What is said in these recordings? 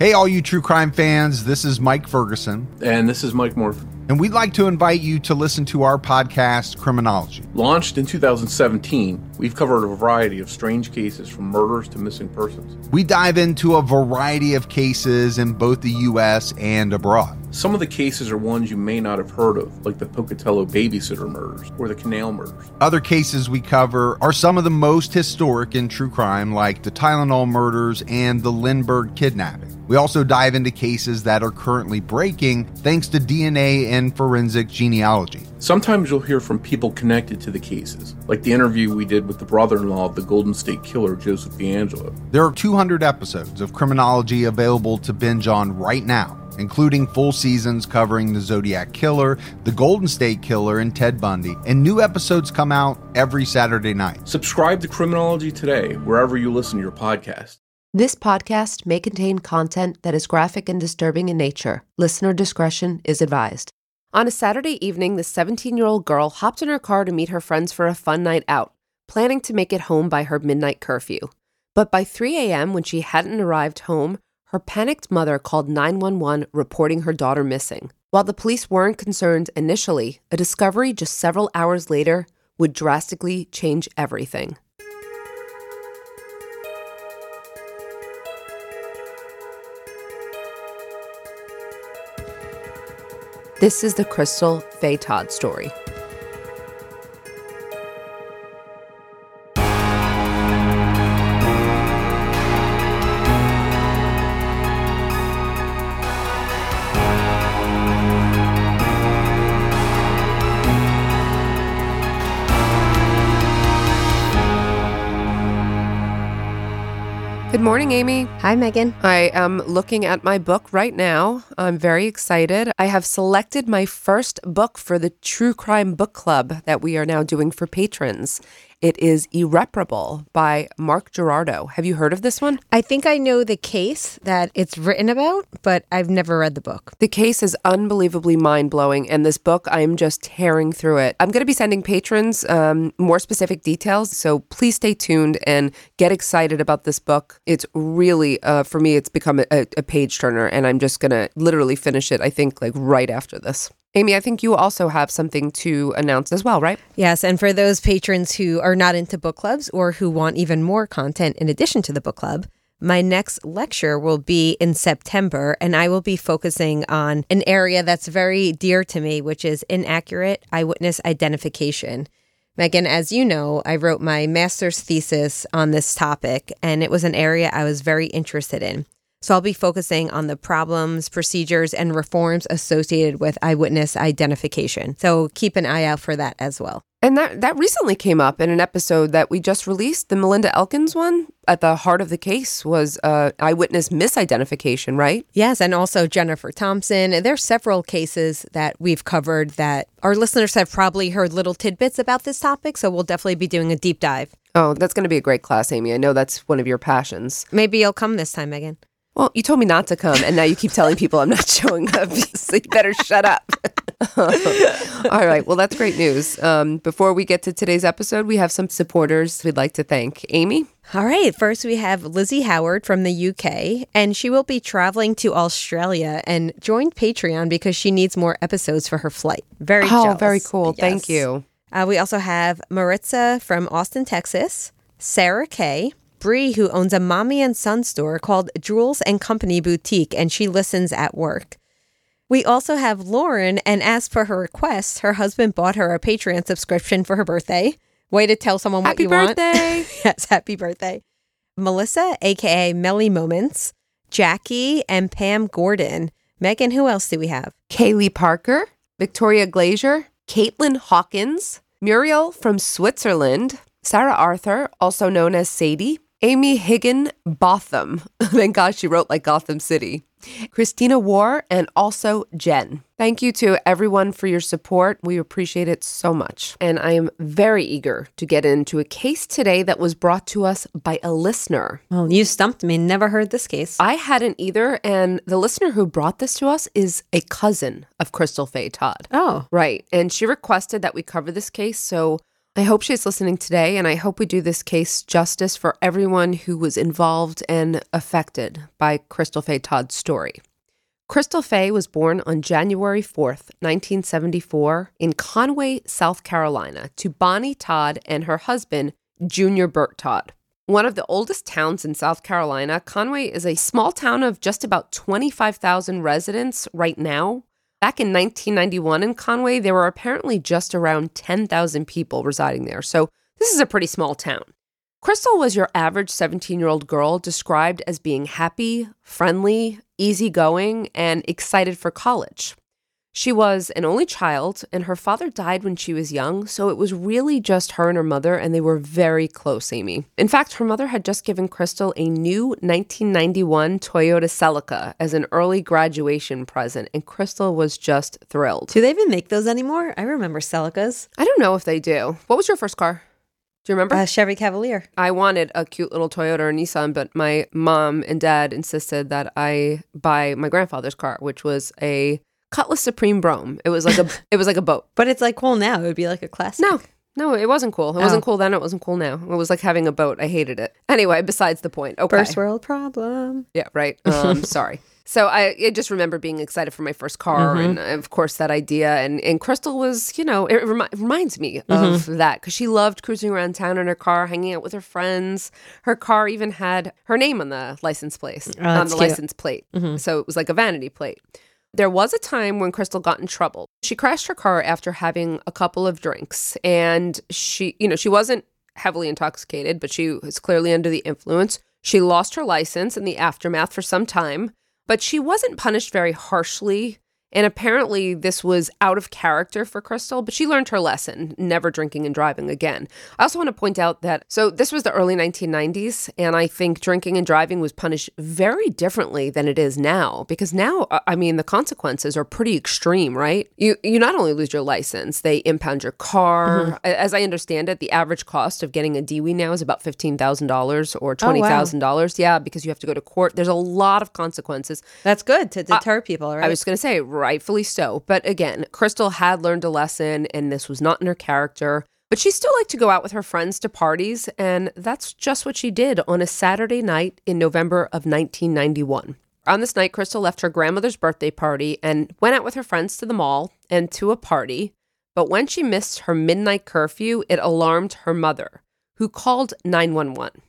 Hey, all you true crime fans, this is Mike Ferguson, And this is Mike Morford. and we'd like to invite you to listen to our podcast, Criminology. Launched in 2017, we've covered a variety of strange cases from murders to missing persons. We dive into a variety of cases in both the U.S. and abroad. Some of the cases are ones you may not have heard of, like the Pocatello babysitter murders or the Canal murders. Other cases we cover are some of the most historic in true crime, like the Tylenol murders and the Lindbergh kidnapping. We also dive into cases that are currently breaking thanks to DNA and forensic genealogy. Sometimes you'll hear from people connected to the cases, like the interview we did with the brother in law of the Golden State Killer, Joseph DeAngelo. There are 200 episodes of criminology available to binge on right now, including full seasons covering the Zodiac Killer, the Golden State Killer, and Ted Bundy. And new episodes come out every Saturday night. Subscribe to Criminology today, wherever you listen to your podcast. This podcast may contain content that is graphic and disturbing in nature. Listener discretion is advised. On a Saturday evening, the 17 year old girl hopped in her car to meet her friends for a fun night out, planning to make it home by her midnight curfew. But by 3 a.m., when she hadn't arrived home, her panicked mother called 911 reporting her daughter missing. While the police weren't concerned initially, a discovery just several hours later would drastically change everything. This is the Crystal Faye Todd story. Morning, Amy. Hi, Megan. I am looking at my book right now. I'm very excited. I have selected my first book for the True Crime Book Club that we are now doing for patrons. It is Irreparable by Mark Gerardo. Have you heard of this one? I think I know the case that it's written about, but I've never read the book. The case is unbelievably mind blowing, and this book, I am just tearing through it. I'm going to be sending patrons um, more specific details, so please stay tuned and get excited about this book. It's really, uh, for me, it's become a, a page turner, and I'm just going to literally finish it, I think, like right after this. Amy, I think you also have something to announce as well, right? Yes, and for those patrons who are not into book clubs or who want even more content in addition to the book club, my next lecture will be in September, and I will be focusing on an area that's very dear to me, which is inaccurate eyewitness identification. Megan, as you know, I wrote my master's thesis on this topic, and it was an area I was very interested in. So I'll be focusing on the problems, procedures, and reforms associated with eyewitness identification. So keep an eye out for that as well. And that that recently came up in an episode that we just released, the Melinda Elkins one. At the heart of the case was uh, eyewitness misidentification, right? Yes, and also Jennifer Thompson. There's several cases that we've covered that our listeners have probably heard little tidbits about this topic, so we'll definitely be doing a deep dive. Oh, that's going to be a great class, Amy. I know that's one of your passions. Maybe you'll come this time, Megan. Well, you told me not to come, and now you keep telling people I'm not showing up. So you better shut up. All right. Well, that's great news. Um, before we get to today's episode, we have some supporters we'd like to thank. Amy? All right. First, we have Lizzie Howard from the UK, and she will be traveling to Australia and joined Patreon because she needs more episodes for her flight. Very Oh, jealous. very cool. Thank you. Uh, we also have Maritza from Austin, Texas, Sarah Kay, Bree, who owns a mommy and son store called Jewels and Company Boutique, and she listens at work. We also have Lauren, and as for her request, her husband bought her a Patreon subscription for her birthday. Way to tell someone Happy what you want. Happy birthday. yes, happy birthday. Melissa, aka Melly Moments, Jackie, and Pam Gordon. Megan, who else do we have? Kaylee Parker, Victoria Glazier, Caitlin Hawkins, Muriel from Switzerland, Sarah Arthur, also known as Sadie, Amy Higgin Botham. Thank God she wrote like Gotham City. Christina War, and also Jen. Thank you to everyone for your support. We appreciate it so much. And I am very eager to get into a case today that was brought to us by a listener. Well, you stumped me. Never heard this case. I hadn't either. And the listener who brought this to us is a cousin of Crystal Faye Todd. oh, Right. And she requested that we cover this case. So I hope she's listening today. And I hope we do this case justice for everyone who was involved and affected by Crystal Faye Todd's story. Crystal Faye was born on January 4th, 1974, in Conway, South Carolina, to Bonnie Todd and her husband, Junior Burt Todd. One of the oldest towns in South Carolina, Conway is a small town of just about 25,000 residents right now. Back in 1991 in Conway, there were apparently just around 10,000 people residing there. So this is a pretty small town. Crystal was your average 17 year old girl described as being happy, friendly, easygoing, and excited for college. She was an only child, and her father died when she was young, so it was really just her and her mother, and they were very close, Amy. In fact, her mother had just given Crystal a new 1991 Toyota Celica as an early graduation present, and Crystal was just thrilled. do they even make those anymore? I remember Celicas. I don't know if they do. What was your first car? Do you remember? Uh, Chevy Cavalier. I wanted a cute little Toyota or Nissan, but my mom and dad insisted that I buy my grandfather's car, which was a Cutlass Supreme Brougham. It was like a it was like a boat. But it's like cool now. It would be like a classic. No, no, it wasn't cool. It Oh. wasn't cool then. It wasn't cool now. It was like having a boat. I hated it. Anyway, besides the point. Okay. First world problem. Yeah, right. Um, sorry. So I, I just remember being excited for my first car, mm-hmm. and of course that idea. And and Crystal was, you know, it remi- reminds me of mm-hmm. that because she loved cruising around town in her car, hanging out with her friends. Her car even had her name on the license plate, oh, on the cute. license plate. Mm-hmm. So it was like a vanity plate. There was a time when Crystal got in trouble. She crashed her car after having a couple of drinks, and she, you know, she wasn't heavily intoxicated, but she was clearly under the influence. She lost her license in the aftermath for some time, but she wasn't punished very harshly. And apparently, this was out of character for Crystal, but she learned her lesson never drinking and driving again. I also want to point out that so this was the early 1990s, and I think drinking and driving was punished very differently than it is now because now, uh, I mean, the consequences are pretty extreme, right? You, you not only lose your license, they impound your car. A- As I understand it, the average cost of getting a DWI now is about $15,000 or $20,000. Yeah, because you have to go to court. There's a lot of consequences. That's good to deter people, right? I was going to say, rightfully so. But again, Crystal had learned a lesson, and this was not in her character. But she still liked to go out with her friends to parties, and that's just what she did on a Saturday night in November of 1991. On this night, Crystal left her grandmother's birthday party and went out with her friends to the mall and to a party. But when she missed her midnight curfew, it alarmed her mother, who called 911.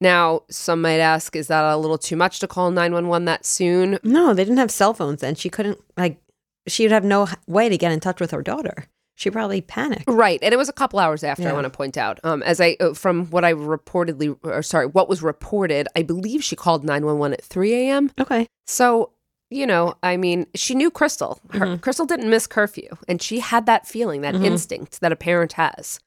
Now, some might ask, is that a little too much to call 911 that soon? no, they didn't have cell phones then. She couldn't, like, she would have no way to get in touch with her daughter. She probably panicked. Right, and it was a couple hours after. I want to point out, um, as I uh, from what I reportedly, or sorry, what was reported, I believe she called nine one one at three a.m. Okay. So you know, I mean, she knew Crystal. Her, Mm-hmm. Crystal didn't miss curfew, and she had that feeling, that instinct that a parent has.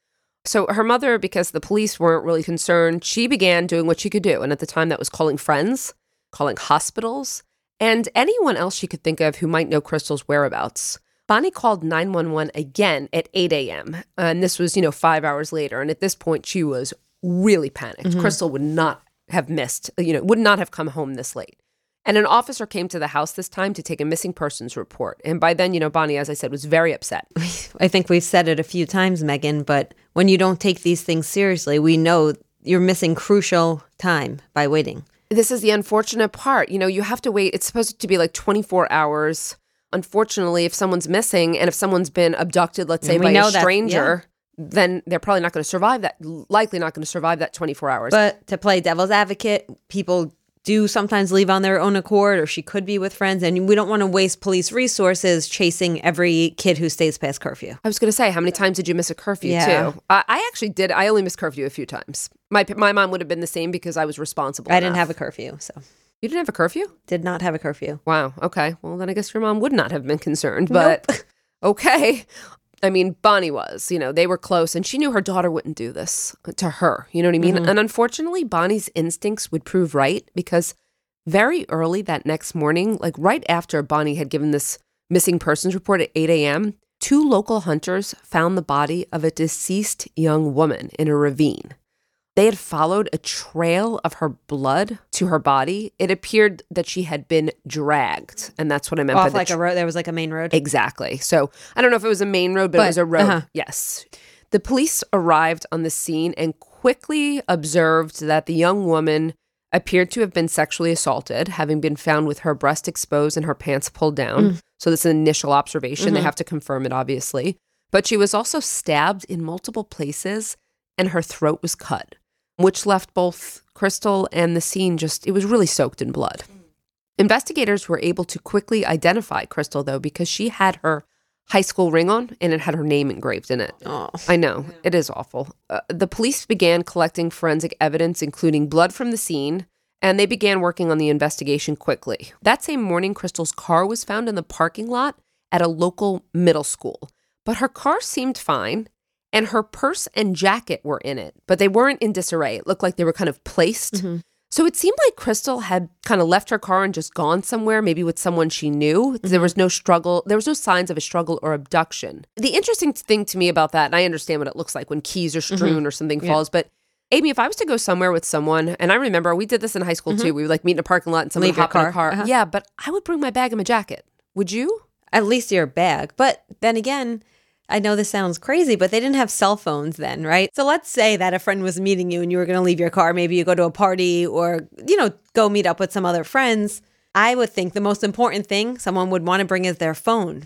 So her mother, because the police weren't really concerned, she began doing what she could do. And at the time, that was calling friends, calling hospitals, and anyone else she could think of who might know Crystal's whereabouts. Bonnie called 911 again at 8 a.m. And this was, you know, five hours later. And at this point, she was really panicked. Mm-hmm. Crystal would not have missed, you know, would not have come home this late. And an officer came to the house this time to take a missing persons report. And by then, you know, Bonnie, as I said, was very upset. I think we've said it a few times, Megan, but when you don't take these things seriously, we know you're missing crucial time by waiting. This is the unfortunate part. You know, you have to wait. It's supposed to be like 24 hours. Unfortunately, if someone's missing and if someone's been abducted, let's say by a stranger, then they're probably not going to survive that, likely not going to survive that 24 hours. But to play devil's advocate, people do sometimes leave on their own accord, or she could be with friends, and we don't want to waste police resources chasing every kid who stays past curfew. I was going to say, how many times did you miss a curfew Yeah. too? I, I actually did. I only missed curfew a few times. My my mom would have been the same because I was responsible. I didn't have a curfew, so You didn't have a curfew? did not have a curfew. Wow. Okay. Well, then I guess your mom would not have been concerned, but okay. I mean, Bonnie was, you know, they were close and she knew her daughter wouldn't do this to her. You know what I mean? Mm-hmm. And unfortunately, Bonnie's instincts would prove right because very early that next morning, like right after Bonnie had given this missing persons report at 8 a.m., two local hunters found the body of a deceased young woman in a ravine. They had followed a trail of her blood to her body. It appeared that she had been dragged, and that's what I meant by Off the like tr- a road, there was like a main road. Exactly. So I don't know if it was a main road, but, it was a road. uh-huh. Yes. The police arrived on the scene and quickly observed that the young woman appeared to have been sexually assaulted, having been found with her breast exposed and her pants pulled down. So this is an initial observation. They have to confirm it, obviously. But she was also stabbed in multiple places and her throat was cut, which left both Crystal and the scene just, it was really soaked in blood. Investigators were able to quickly identify Crystal, though, because she had her high school ring on and it had her name engraved in it. Oh. I know, it is awful. Uh, the police began collecting forensic evidence, including blood from the scene, and they began working on the investigation quickly. That same morning, Crystal's car was found in the parking lot at a local middle school, but her car seemed fine. And her purse and jacket were in it, but they weren't in disarray. It looked like they were kind of placed. Mm-hmm. So it seemed like Crystal had kind of left her car and just gone somewhere, maybe with someone she knew. There mm-hmm. was no struggle. There was no signs of a struggle or abduction. The interesting thing to me about that, and I understand what it looks like when keys are mm-hmm. strewn or something falls, but Amy, if I was to go somewhere with someone, and I remember we did this in high school too, we would like meet in a parking lot and someone Leave would your hop in a car. car. Uh-huh. Yeah, but I would bring my bag and my jacket. Would you? At least your bag. But then again, I know this sounds crazy, but they didn't have cell phones then, right? So let's say that a friend was meeting you and you were going to leave your car. Maybe you go to a party or, you know, go meet up with some other friends. I would think the most important thing someone would want to bring is their phone.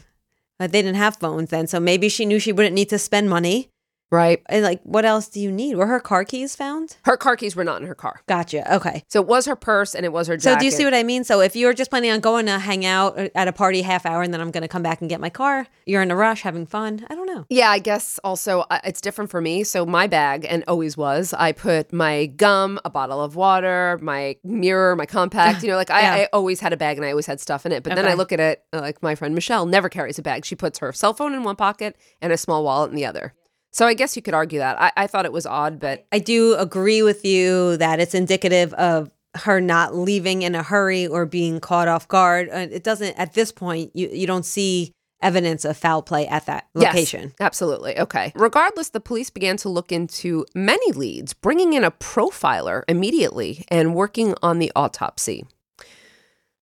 But they didn't have phones then. So maybe she knew she wouldn't need to spend money. Right. And like, what else do you need? Were her car keys found? Her car keys were not in her car. Gotcha. Okay. So it was her purse and it was her jacket. So do you see what I mean? So if you're just planning on going to hang out at a party half hour and then I'm going to come back and get my car, you're in a rush having fun. I don't know. Yeah, I guess also uh, it's different for me. So my bag, and always was, I put my gum, a bottle of water, my mirror, my compact. You know, like I, Yeah. I always had a bag and I always had stuff in it. But then I look at it uh, like my friend Michelle never carries a bag. She puts her cell phone in one pocket and a small wallet in the other. So I guess you could argue that. I, I thought it was odd, but I do agree with you that it's indicative of her not leaving in a hurry or being caught off guard. It doesn't, at this point, you, you don't see evidence of foul play at that location. Yes, absolutely. Okay. Regardless, the police began to look into many leads, bringing in a profiler immediately and working on the autopsy.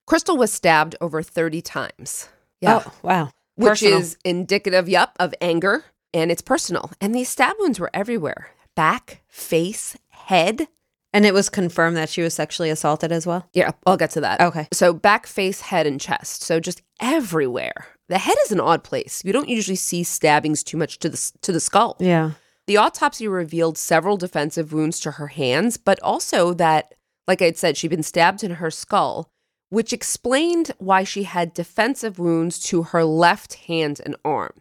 Crystal was stabbed over 30 times. Yeah. Oh, wow. which Personal. is indicative, yep, of anger and it's personal. And these stab wounds were everywhere back, face, head. And it was confirmed that she was sexually assaulted as well. Yeah, I'll get to that. Okay. So back, face, head, and chest. So just everywhere. The head is an odd place. You don't usually see stabbings too much to the to the skull. Yeah. The autopsy revealed several defensive wounds to her hands, but also that, like I had said, she'd been stabbed in her skull, which explained why she had defensive wounds to her left hand and arm.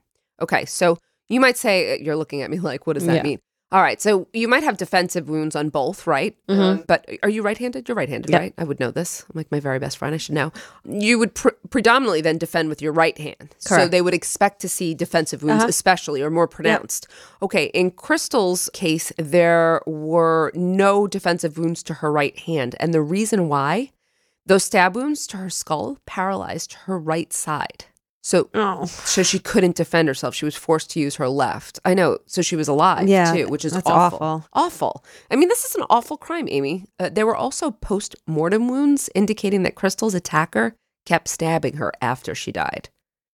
Okay, so you might say, uh, you're looking at me like, what does that Yeah. mean? All right, so you might have defensive wounds on both, right? Um, but are you right-handed? You're right-handed, Yep. right? I would know this. I'm like my very best friend. I should know. You would pr- predominantly then defend with your right hand, Correct. so they would expect to see defensive wounds, Uh-huh. especially or more pronounced. Okay, in Crystal's case, there were no defensive wounds to her right hand, and the reason why, those stab wounds to her skull paralyzed her right side. So Oh. so she couldn't defend herself. She was forced to use her left. I know. So she was alive Yeah, too, which is awful. awful. Awful. I mean, this is an awful crime, Amy. Uh, there were also post mortem wounds indicating that Crystal's attacker kept stabbing her after she died.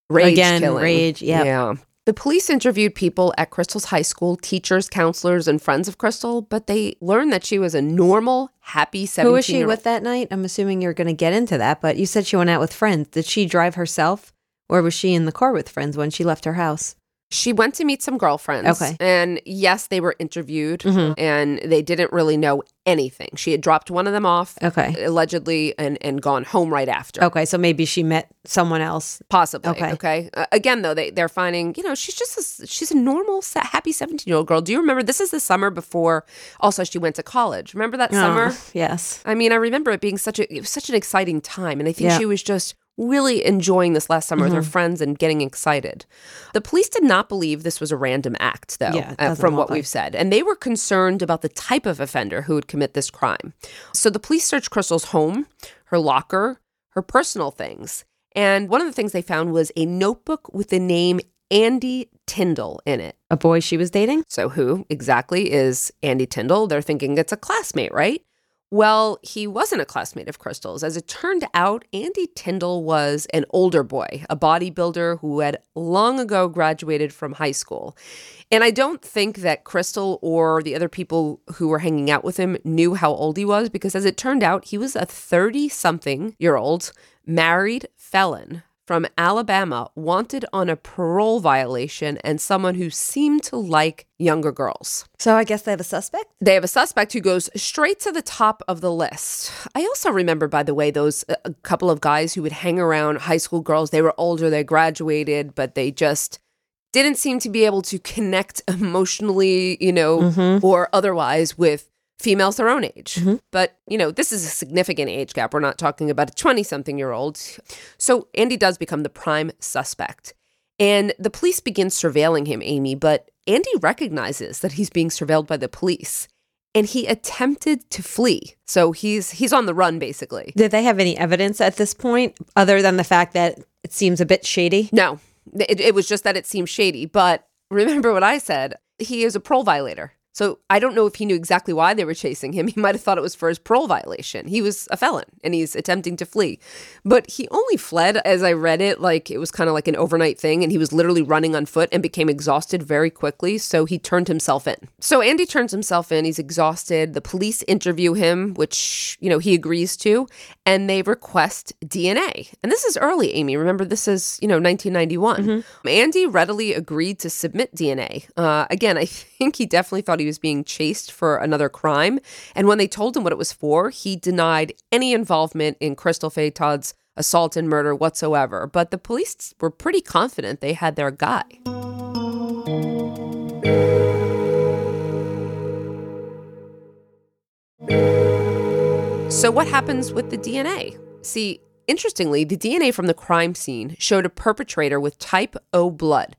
Rage Again, killing. rage, yep. Yeah. The police interviewed people at Crystal's high school, teachers, counselors, and friends of Crystal, but they learned that she was a normal, happy 17 Who was she with that night? I'm assuming you're going to get into that, but you said she went out with friends. Did she drive herself or was she in the car with friends when she left her house? She went to meet some girlfriends. Okay. And yes, they were interviewed Mhm. and they didn't really know anything. She had dropped one of them off Okay. allegedly and, and gone home right after. Okay, so maybe she met someone else. Possibly. Okay. Okay. Uh, again, though, they, they're finding, you know, she's just a, she's a normal, happy 17 year old girl. Do you remember? This is the summer before also she went to college. Remember that summer? Oh, yes. I mean, I remember it being such a it was such an exciting time, and I think Yeah. she was just really enjoying this last summer with her friends and getting excited. The police did not believe this was a random act, though, Yeah, uh, from what like- we've said, and they were concerned about the type of offender who would commit this crime. So the police searched Crystal's home, her locker, her personal things, and one of the things they found was a notebook with the name Andy Tyndall in it. A boy she was dating? So, who exactly is Andy Tyndall? They're thinking it's a classmate, right? Well, he wasn't a classmate of Crystal's. As it turned out, Andy Tyndall was an older boy, a bodybuilder who had long ago graduated from high school. And I don't think that Crystal or the other people who were hanging out with him knew how old he was because, as it turned out, he was a 30 something year old married felon from Alabama, wanted on a parole violation and someone who seemed to like younger girls. So I guess they have a suspect? They have a suspect who goes straight to the top of the list. I also remember, by the way, those uh, a couple of guys who would hang around high school girls. They were older, they graduated, but they just didn't seem to be able to connect emotionally, you know, mm-hmm. or otherwise with females their own age. Mm-hmm. But, you know, this is a significant age gap. We're not talking about a 20 something year old. So Andy does become the prime suspect. And the police begin surveilling him, Amy, but Andy recognizes that he's being surveilled by the police and he attempted to flee. So he's he's on the run basically. Did they have any evidence at this point other than the fact that it seems a bit shady? No, it, it was just that it seemed shady. But remember what I said? He is a parole violator. So I don't know if he knew exactly why they were chasing him. He might have thought it was for his parole violation. He was a felon and he's attempting to flee. But he only fled as I read it like it was kind of like an overnight thing and he was literally running on foot and became exhausted very quickly, so he turned himself in. So Andy turns himself in, he's exhausted. The police interview him, which, you know, he agrees to, and they request DNA. And this is early, Amy. Remember this is, you know, 1991. Andy readily agreed to submit DNA. Uh, again, I think he definitely thought he was being chased for another crime. And when they told him what it was for, he denied any involvement in Crystal Faye Todd's assault and murder whatsoever. But the police were pretty confident they had their guy. So, what happens with the DNA? See, interestingly, the DNA from the crime scene showed a perpetrator with type O blood,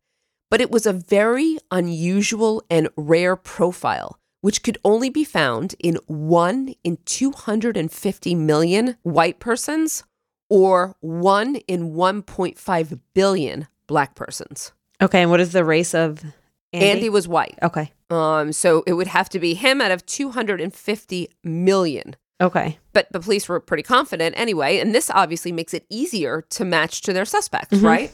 but it was a very unusual and rare profile, which could only be found in one in 250 million white persons or one in 1.5 billion black persons. Okay, and what is the race of Andy? Andy was white. okay. Um, so it would have to be him out of 250 million. Okay. But the police were pretty confident anyway, and this obviously makes it easier to match to their suspect, Mm-hmm. right?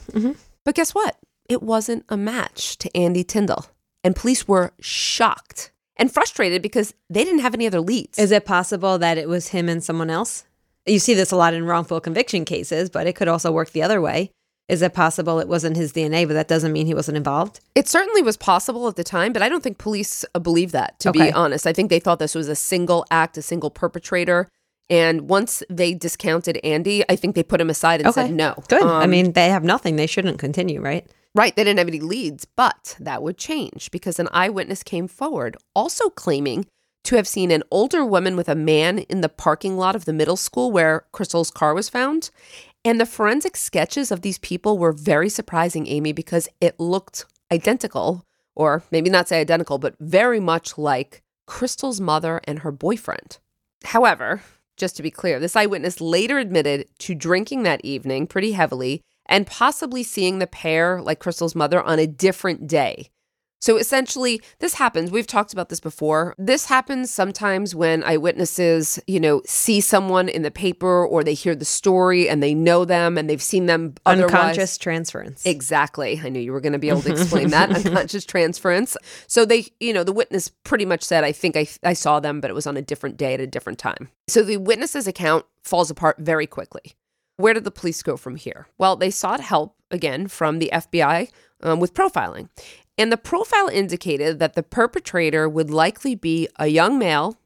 But guess what? It wasn't a match to Andy Tyndall. And police were shocked and frustrated because they didn't have any other leads. Is it possible that it was him and someone else? You see this a lot in wrongful conviction cases, but it could also work the other way. Is it possible it wasn't his DNA, but that doesn't mean he wasn't involved? It certainly was possible at the time, but I don't think police uh, believe that, to Okay. be honest. I think they thought this was a single act, a single perpetrator. And once they discounted Andy, I think they put him aside and said no. Good. I Um, mean, they have nothing. They shouldn't continue, right? Right, they didn't have any leads, but that would change because an eyewitness came forward also claiming to have seen an older woman with a man in the parking lot of the middle school where Crystal's car was found. And the forensic sketches of these people were very surprising, Amy, because it looked identical, or maybe not say identical, but very much like Crystal's mother and her boyfriend. However, just to be clear, this eyewitness later admitted to drinking that evening pretty heavily and possibly seeing the pair, like Crystal's mother, on a different day. So essentially, this happens. We've talked about this before. This happens sometimes when eyewitnesses, you know, see someone in the paper or they hear the story and they know them and they've seen them otherwise. Unconscious transference. Exactly. I knew you were going to be able to explain that unconscious transference. So they, you know, the witness pretty much said, I think I, I saw them, but it was on a different day at a different time. So the witness's account falls apart very quickly. Where did the police go from here? Well, they sought help again from the FBI um, with profiling. And the profile indicated that the perpetrator would likely be a young male,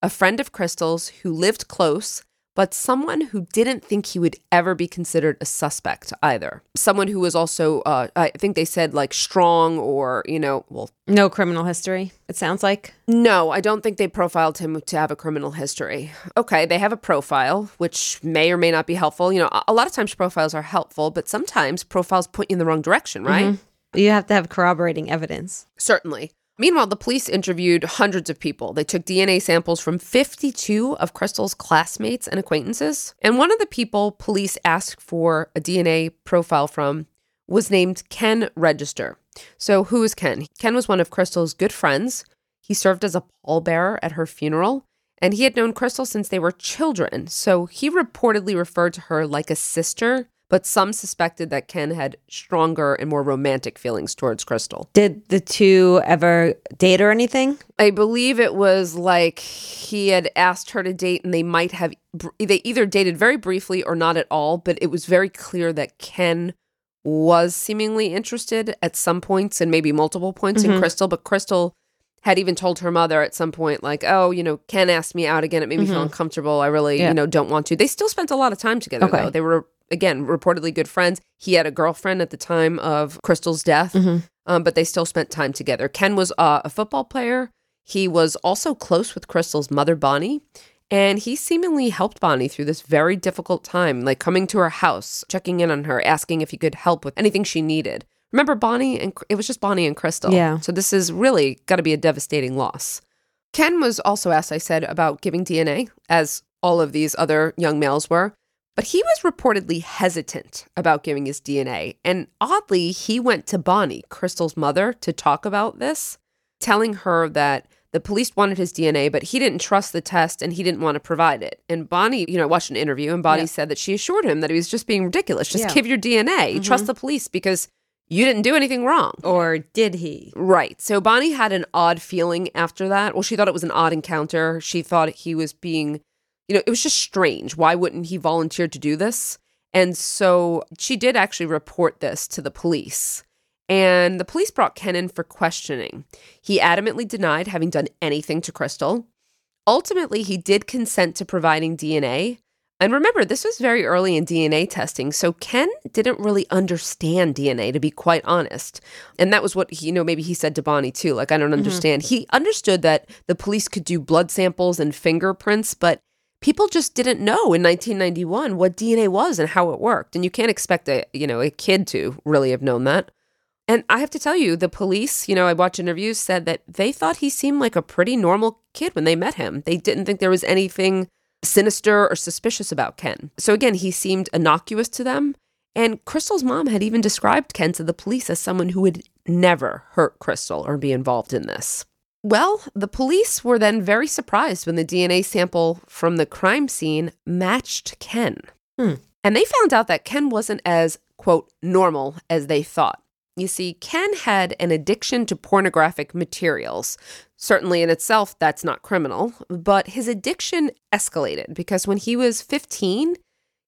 a friend of Crystal's who lived close, but someone who didn't think he would ever be considered a suspect either. Someone who was also, uh, I think they said like strong or, you know, well, No criminal history, it sounds like. no, I don't think they profiled him to have a criminal history. Okay, they have a profile, which may or may not be helpful. You know, a- lot of times profiles are helpful, but sometimes profiles point you in the wrong direction, right? You have to have corroborating evidence. Certainly. Meanwhile, the police interviewed hundreds of people. They took DNA samples from 52 of Crystal's classmates and acquaintances. And one of the people police asked for a DNA profile from was named Ken Register. So, who is Ken? Ken was one of Crystal's good friends. He served as a pallbearer at her funeral, and he had known Crystal since they were children. So, he reportedly referred to her like a sister, but some suspected that Ken had stronger and more romantic feelings towards Crystal. Did the two ever date or anything? I believe it was like he had asked her to date, and they might have, they either dated very briefly or not at all, but it was very clear that Ken was seemingly interested at some points and maybe multiple points in mm-hmm. Crystal, but Crystal had even told her mother at some point, like, oh, you know, Ken asked me out again. It made me feel mm-hmm. uncomfortable. I really, Yeah. you know, don't want to. They still spent a lot of time together, Okay. though. They were, again, reportedly good friends. He had a girlfriend at the time of Crystal's death, um, but they still spent time together. Ken was uh, a football player. He was also close with Crystal's mother, Bonnie. And he seemingly helped Bonnie through this very difficult time, like coming to her house, checking in on her, asking if he could help with anything she needed. Remember Bonnie and it was just Bonnie and Crystal. Yeah. So this is really got to be a devastating loss. Ken was also asked, I said, about giving DNA, as all of these other young males were, but he was reportedly hesitant about giving his DNA. And oddly, he went to Bonnie, Crystal's mother, to talk about this, telling her that the police wanted his DNA, but he didn't trust the test and he didn't want to provide it. And Bonnie, you know, I watched an interview and Bonnie said that she assured him that he was just being ridiculous. Just Yeah. give your DNA, mm-hmm. trust the police because you didn't do anything wrong. Or did he? Right. So Bonnie had an odd feeling after that. Well, she thought it was an odd encounter. She thought he was being, you know, it was just strange. Why wouldn't he volunteer to do this? And so she did actually report this to the police. And the police brought Ken in for questioning. He adamantly denied having done anything to Crystal. Ultimately, he did consent to providing DNA. And remember, this was very early in DNA testing, so Ken didn't really understand DNA, to be quite honest. And that was what he, you know, maybe he said to Bonnie too, like, I don't mm-hmm. understand. He understood that the police could do blood samples and fingerprints, but people just didn't know in 1991 what DNA was and how it worked. And you can't expect a, you know, a kid to really have known that. And I have to tell you, the police, you know, I watched interviews said that they thought he seemed like a pretty normal kid when they met him. They didn't think there was anything sinister or suspicious about Ken. So again, he seemed innocuous to them. And Crystal's mom had even described Ken to the police as someone who would never hurt Crystal or be involved in this. Well, the police were then very surprised when the DNA sample from the crime scene matched Ken. Hmm. And they found out that Ken wasn't as, quote, normal as they thought. You see, Ken had an addiction to pornographic materials. Certainly in itself, that's not criminal, but his addiction escalated because when he was 15,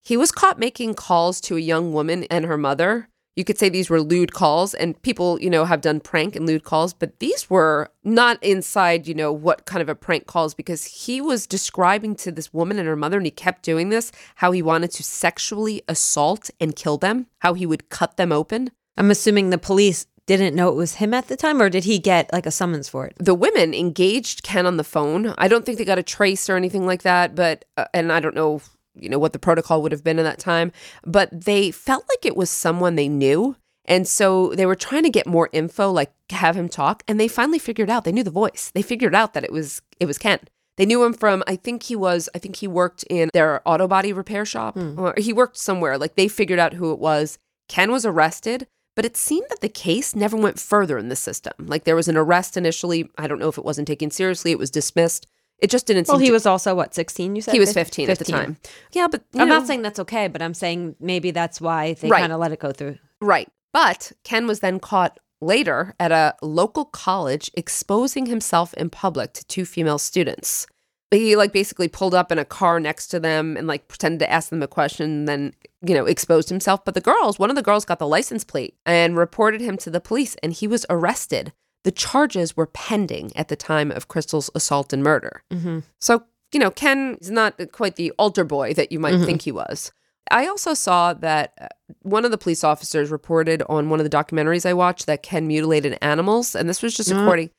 he was caught making calls to a young woman and her mother. You could say these were lewd calls, and people, you know, have done prank and lewd calls, but these were not inside, you know, what kind of a prank calls because he was describing to this woman and her mother, and he kept doing this, how he wanted to sexually assault and kill them, how he would cut them open. I'm assuming the police didn't know it was him at the time, or did he get like a summons for it? The women engaged Ken on the phone. I don't think they got a trace or anything like that, but, uh, and I don't know, you know, what the protocol would have been in that time, but they felt like it was someone they knew. And so they were trying to get more info, like have him talk, and they finally figured out. They knew the voice. They figured out that it was it was Ken. They knew him from I think he was I think he worked in their auto body repair shop hmm. or he worked somewhere. Like they figured out who it was. Ken was arrested, but it seemed that the case never went further in the system. Like there was an arrest initially. I don't know if it wasn't taken seriously. It was dismissed. It just didn't. Well, he to- was also what 16. You said he was Fif- 15, at the time. Yeah, but I'm know- not saying that's okay, but I'm saying maybe that's why they Right. kind of let it go through. Right. But Ken was then caught later at a local college exposing himself in public to two female students. He like basically pulled up in a car next to them and like pretended to ask them a question and then, you know, exposed himself. But the girls, one of the girls got the license plate and reported him to the police and he was arrested. The charges were pending at the time of Crystal's assault and murder. Mm-hmm. So, you know, Ken is not quite the altar boy that you might Mhm. think he was. I also saw that uh, one of the police officers reported on one of the documentaries I watched that Ken mutilated animals. And this was just Mm. according.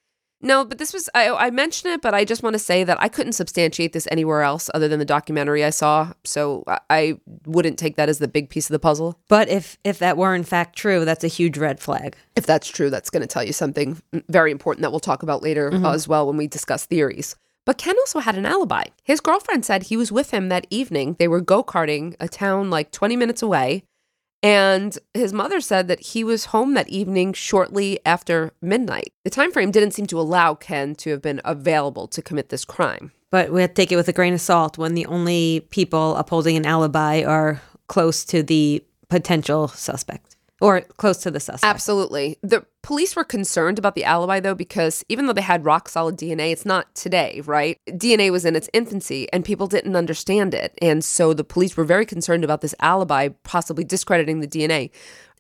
No, but this was, I, I mentioned it, but I just want to say that I couldn't substantiate this anywhere else other than the documentary I saw. So I, I wouldn't take that as the big piece of the puzzle. But if if that were in fact true, that's a huge red flag. If that's true, that's going to tell you something very important that we'll talk about later uh, as well when we discuss theories. But Ken also had an alibi. His girlfriend said he was with him that evening. They were go karting a town like 20 minutes away. And his mother said that he was home that evening shortly after midnight. The time frame didn't seem to allow Ken to have been available to commit this crime. But we have to take it with a grain of salt when the only people upholding an alibi are close to the potential suspect or close to the suspect. Absolutely. The police were concerned about the alibi, though, because even though they had rock solid DNA, it's not today, right? DNA was in its infancy and people didn't understand it. And so the police were very concerned about this alibi possibly discrediting the DNA.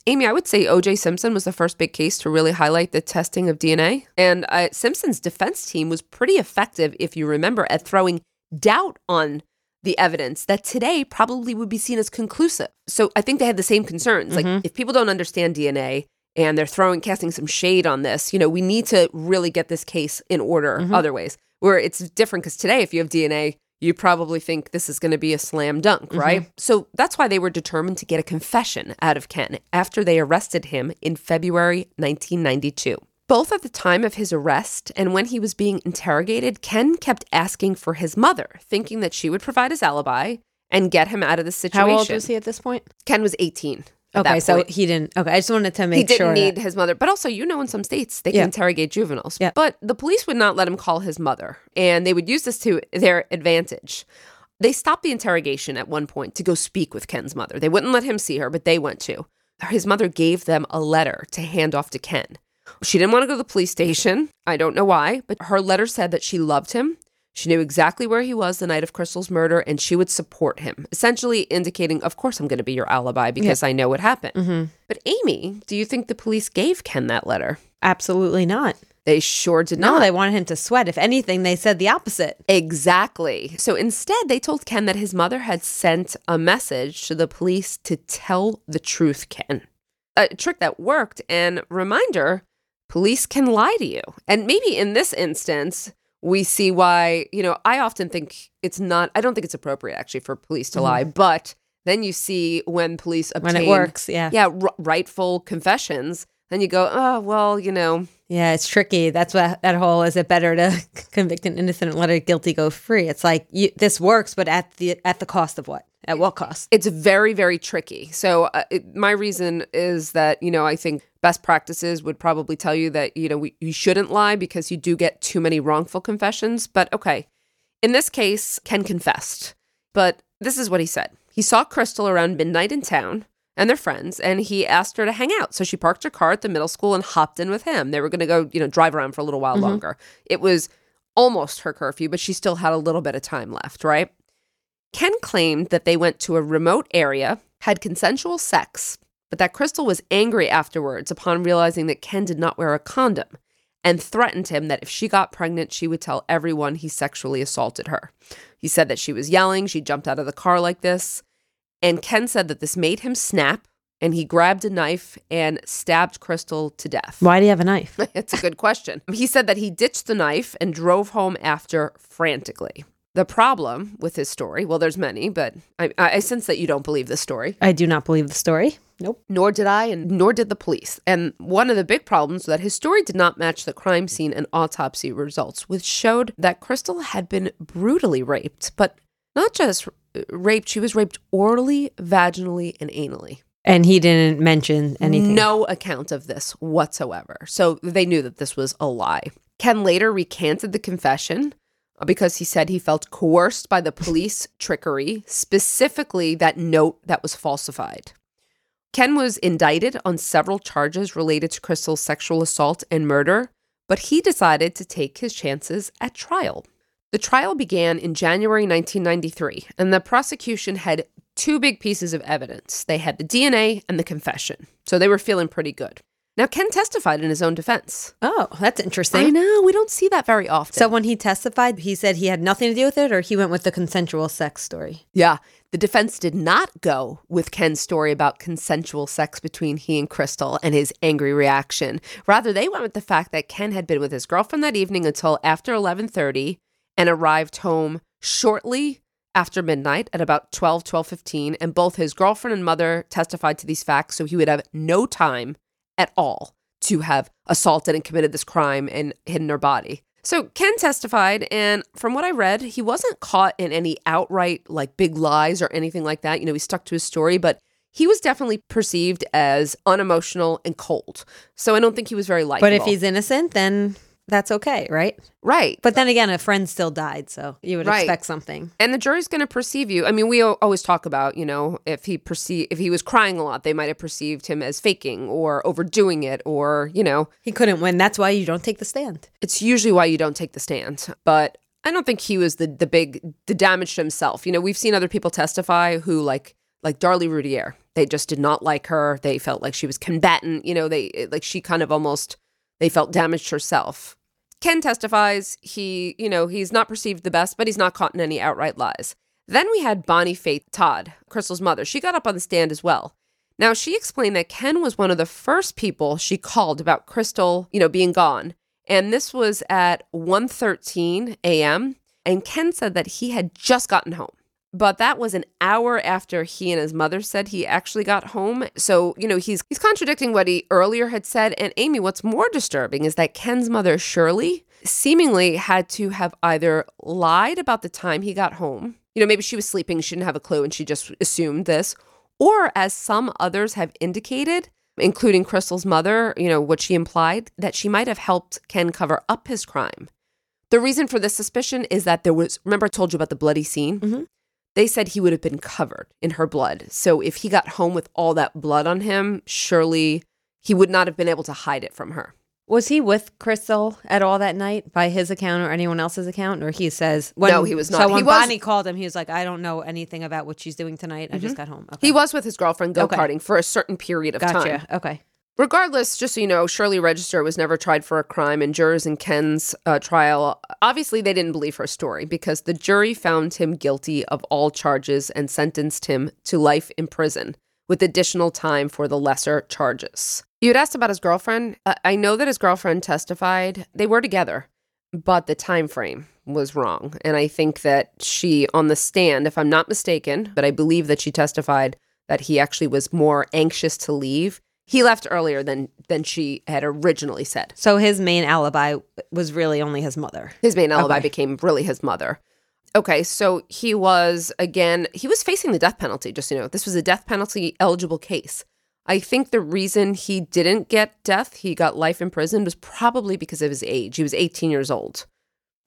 Amy, I would say OJ Simpson was the first big case to really highlight the testing of DNA. And uh, Simpson's defense team was pretty effective, if you remember, at throwing doubt on the evidence that today probably would be seen as conclusive. So I think they had the same concerns. Like mm-hmm. if people don't understand DNA and they're throwing casting some shade on this, you know, we need to really get this case in order mm-hmm. other ways. Where it's different because today if you have DNA, you probably think this is going to be a slam dunk, mm-hmm. right? So that's why they were determined to get a confession out of Ken after they arrested him in February 1992. Both at the time of his arrest and when he was being interrogated, Ken kept asking for his mother, thinking that she would provide his alibi and get him out of the situation. How old was he at this point? Ken was 18. Okay, so he didn't. Okay, I just wanted to make sure he didn't sure. need that- his mother. But also, you know, in some states, they can Yeah. interrogate juveniles. Yeah. But the police would not let him call his mother, and they would use this to their advantage. They stopped the interrogation at one point to go speak with Ken's mother. They wouldn't let him see her, but they went to. His mother gave them a letter to hand off to Ken. She didn't want to go to the police station. I don't know why, but her letter said that she loved him. She knew exactly where he was the night of Crystal's murder and she would support him, essentially indicating, Of course, I'm going to be your alibi because I know what happened. Mhm. But Amy, do you think the police gave Ken that letter? Absolutely not. They sure did No, not. they wanted him to sweat. If anything, they said the opposite. Exactly. So instead, they told Ken that his mother had sent a message to the police to tell the truth, Ken. A trick that worked. And reminder police can lie to you. And maybe in this instance, we see why, you know, I often think it's not, I don't think it's appropriate actually for police to lie, mm-hmm. but then you see when police obtain, When it works, yeah. yeah, r- rightful confessions, then you go, oh, well, you know, Yeah, it's tricky. That's what that whole is it better to convict an innocent and let a guilty go free? It's like you, this works, but at the at the cost of what? At what cost? it's very very tricky. So uh, it, my reason is that you know i think best practices would probably tell you that you know we, you shouldn't lie because you do get too many wrongful confessions. But okay in this case ken confessed. But this is what he said. He saw crystal around midnight in town and their friends and he asked her to hang out. So she parked her car at the middle school and hopped in with him. They were going to go you know drive around for a little while longer. It was almost her curfew but she still had a little bit of time left right Ken claimed that they went to a remote area, had consensual sex, but that Crystal was angry afterwards upon realizing that Ken did not wear a condom and threatened him that if she got pregnant, she would tell everyone he sexually assaulted her. He said that she was yelling, she jumped out of the car like this. And Ken said that this made him snap and he grabbed a knife and stabbed Crystal to death. Why do you have a knife? It's a good question. He said that he ditched the knife and drove home after frantically. The problem with his story, well, there's many, but I, I sense that you don't believe the story. I do not believe the story. Nope. Nor did I, and nor did the police. And one of the big problems was that his story did not match the crime scene and autopsy results, which showed that Crystal had been brutally raped, but not just raped, she was raped orally, vaginally, and anally. And he didn't mention anything. No account of this whatsoever. So they knew that this was a lie. Ken later recanted the confession because he said he felt coerced by the police trickery, specifically that note that was falsified. Ken was indicted on several charges related to Crystal's sexual assault and murder, but he decided to take his chances at trial. The trial began in January 1993, and the prosecution had two big pieces of evidence. They had the DNA and the confession, so they were feeling pretty good. Now, Ken testified in his own defense. Oh, that's interesting. I know, we don't see that very often. So when he testified, he said he had nothing to do with it, or he went with the consensual sex story. Yeah. The defense did not go with Ken's story about consensual sex between he and Crystal and his angry reaction. Rather, they went with the fact that Ken had been with his girlfriend that evening until after 11:30 and arrived home shortly after midnight at about 12 12:15 and both his girlfriend and mother testified to these facts so he would have no time at all to have assaulted and committed this crime and hidden her body. So Ken testified, and from what I read, he wasn't caught in any outright like big lies or anything like that. You know, he stuck to his story, but he was definitely perceived as unemotional and cold. So I don't think he was very likable. But if he's innocent, then that's okay, right? right, But then again, a friend still died, so you would Right. expect something. and the jury's going to perceive you. I mean, we always talk about, you know, if he perceive if he was crying a lot, they might have perceived him as faking or overdoing it, or you know, He couldn't win. That's why you don't take the stand. it's usually why you don't take the stand. But I don't think he was the the big the damage to himself. You know, we've seen other people testify who like like Darlie Routier. They just did not like her. They felt like she was combatant. You know, they like she kind of almost they felt damaged herself. Ken testifies he, you know, he's not perceived the best, but he's not caught in any outright lies. Then we had Bonnie Faith Todd, Crystal's mother. She got up on the stand as well. Now, she explained that Ken was one of the first people she called about Crystal, you know, being gone. And this was at 1:13 a.m. and Ken said that he had just gotten home. But that was an hour after he and his mother said he actually got home. So, you know, he's he's contradicting what he earlier had said. And Amy, what's more disturbing is that Ken's mother, Shirley, seemingly had to have either lied about the time he got home. You know, maybe she was sleeping, she didn't have a clue, and she just assumed this. Or as some others have indicated, including Crystal's mother, you know, what she implied, that she might have helped Ken cover up his crime. The reason for this suspicion is that there was, remember I told you about the bloody scene? Mhm. They said he would have been covered in her blood. So if he got home with all that blood on him, surely he would not have been able to hide it from her. Was he with Crystal at all that night by his account or anyone else's account? Or he says, when, No, he was not. So He when was- Bonnie called him, he was like, I don't know anything about what she's doing tonight. I mm-hmm. just got home. Okay. He was with his girlfriend go Okay. karting for a certain period of Gotcha. time. Okay. Regardless, just so you know, Shirley Register was never tried for a crime, and jurors in Ken's uh, trial obviously they didn't believe her story because the jury found him guilty of all charges and sentenced him to life in prison with additional time for the lesser charges. You had asked about his girlfriend. Uh, I know that his girlfriend testified they were together, but the time frame was wrong, and I think that she on the stand, if I'm not mistaken, but I believe that she testified that he actually was more anxious to leave. He left earlier than than she had originally said. So his main alibi was really only his mother. His main alibi Okay. became really his mother. Okay, so he was again, he was facing the death penalty, just so you know. This was a death penalty eligible case. I think the reason he didn't get death, he got life in prison, was probably because of his age. He was 18 years old.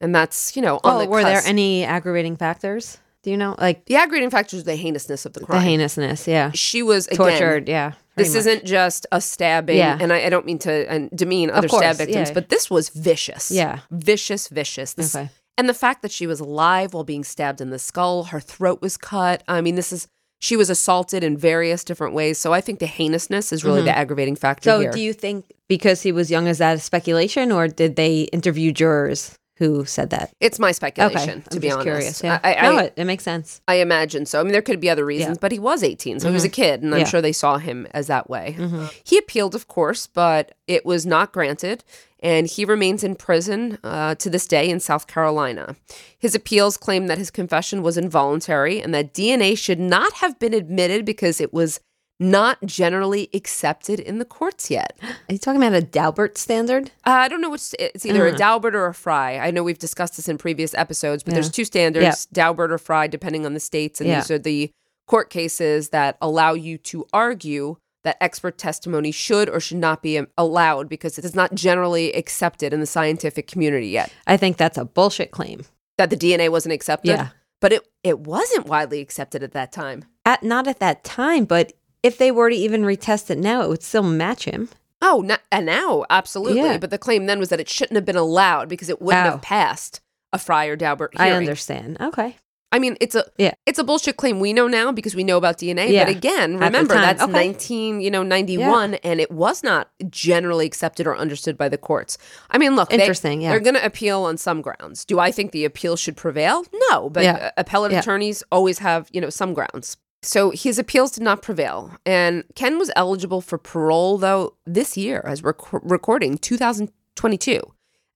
And that's, you know, on Oh, the were there any aggravating factors? You know? Like the aggravating factor is the heinousness of the crime. the heinousness, yeah. She was again, Tortured, yeah. This much. isn't just a stabbing, Yeah. and I, I don't mean to uh, demean other course, stab victims, yeah. but this was vicious. Yeah. Vicious, vicious. This, Okay. And the fact that she was alive while being stabbed in the skull, her throat was cut. I mean, this is, she was assaulted in various different ways. So I think the heinousness is really the aggravating factor Mm-hmm. So here. do you think because he was young, is that a speculation or did they interview jurors who said that. It's my Okay, speculation, I'm to be just honest. curious. Yeah, I, I, no, it, it makes sense. I imagine so. I mean, there could be other reasons, but he was 18, so he was a kid, and I'm Yeah. sure they saw him as that way. He appealed, of course, but it was not granted, and he remains in prison uh, to this day in South Carolina. His appeals claim that his confession was involuntary and that DNA should not have been admitted because it was not generally accepted in the courts yet. Are you talking about a Daubert standard? Uh, I don't know which it's either a Daubert or a Frye. I know we've discussed this in previous episodes, but there's two standards, Daubert or Frye, depending on the states. And Yeah. these are the court cases that allow you to argue that expert testimony should or should not be um, allowed because it is not generally accepted in the scientific community yet. I think that's a bullshit claim. That the DNA wasn't accepted. Yeah. But it, it wasn't widely accepted at that time. At not at that time, but if they were to even retest it now, it would still match him. Oh, no, and now, absolutely. Yeah. But the claim then was that it shouldn't have been allowed because it wouldn't Oh. have passed a Frye or Daubert I understand. Okay. I mean, it's a Yeah. it's a bullshit claim we know now because we know about DNA. Yeah. But again, remember that's okay. nineteen, you know, ninety one, and it was not generally accepted or understood by the courts. I mean, look, they- Interesting, yeah. they're going to appeal on some grounds. Do I think the appeal should prevail? No, but Yeah. uh, appellate Yeah. attorneys always have you know some grounds. So his appeals did not prevail, and Ken was eligible for parole though this year, as we're rec- recording, two thousand twenty two.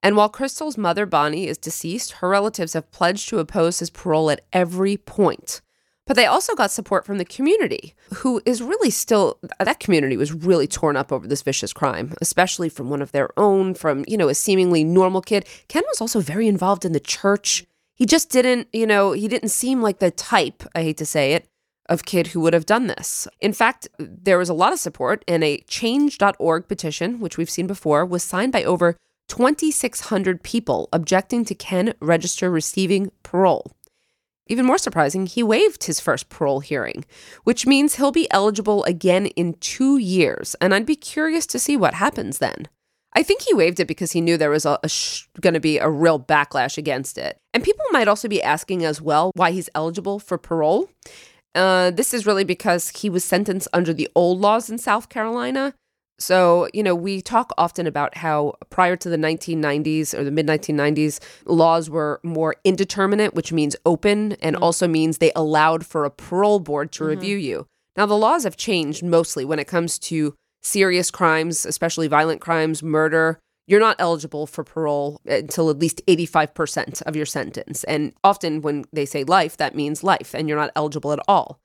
And while Crystal's mother, Bonnie, is deceased, her relatives have pledged to oppose his parole at every point. But they also got support from the community, who is really still, that community was really torn up over this vicious crime, especially from one of their own, from, you know, a seemingly normal kid. Ken was also very involved in the church. He just didn't, you know, he didn't seem like the type, I hate to say it, of kid who would have done this. In fact, there was a lot of support, and a change.org petition, which we've seen before, was signed by over 2,600 people objecting to Ken Register receiving parole. Even more surprising, he waived his first parole hearing, which means he'll be eligible again in two years, and I'd be curious to see what happens then. I think he waived it because he knew there was a, a sh- going to be a real backlash against it. And people might also be asking as well why he's eligible for parole. Uh, this is really because he was sentenced under the old laws in South Carolina. So, you know, we talk often about how prior to the 1990s or the mid 1990s, laws were more indeterminate, which means open and also means they allowed for a parole board to review you. Now, the laws have changed mostly when it comes to serious crimes, especially violent crimes, murder. You're not eligible for parole until at least 85% of your sentence. And often when they say life, that means life, and you're not eligible at all.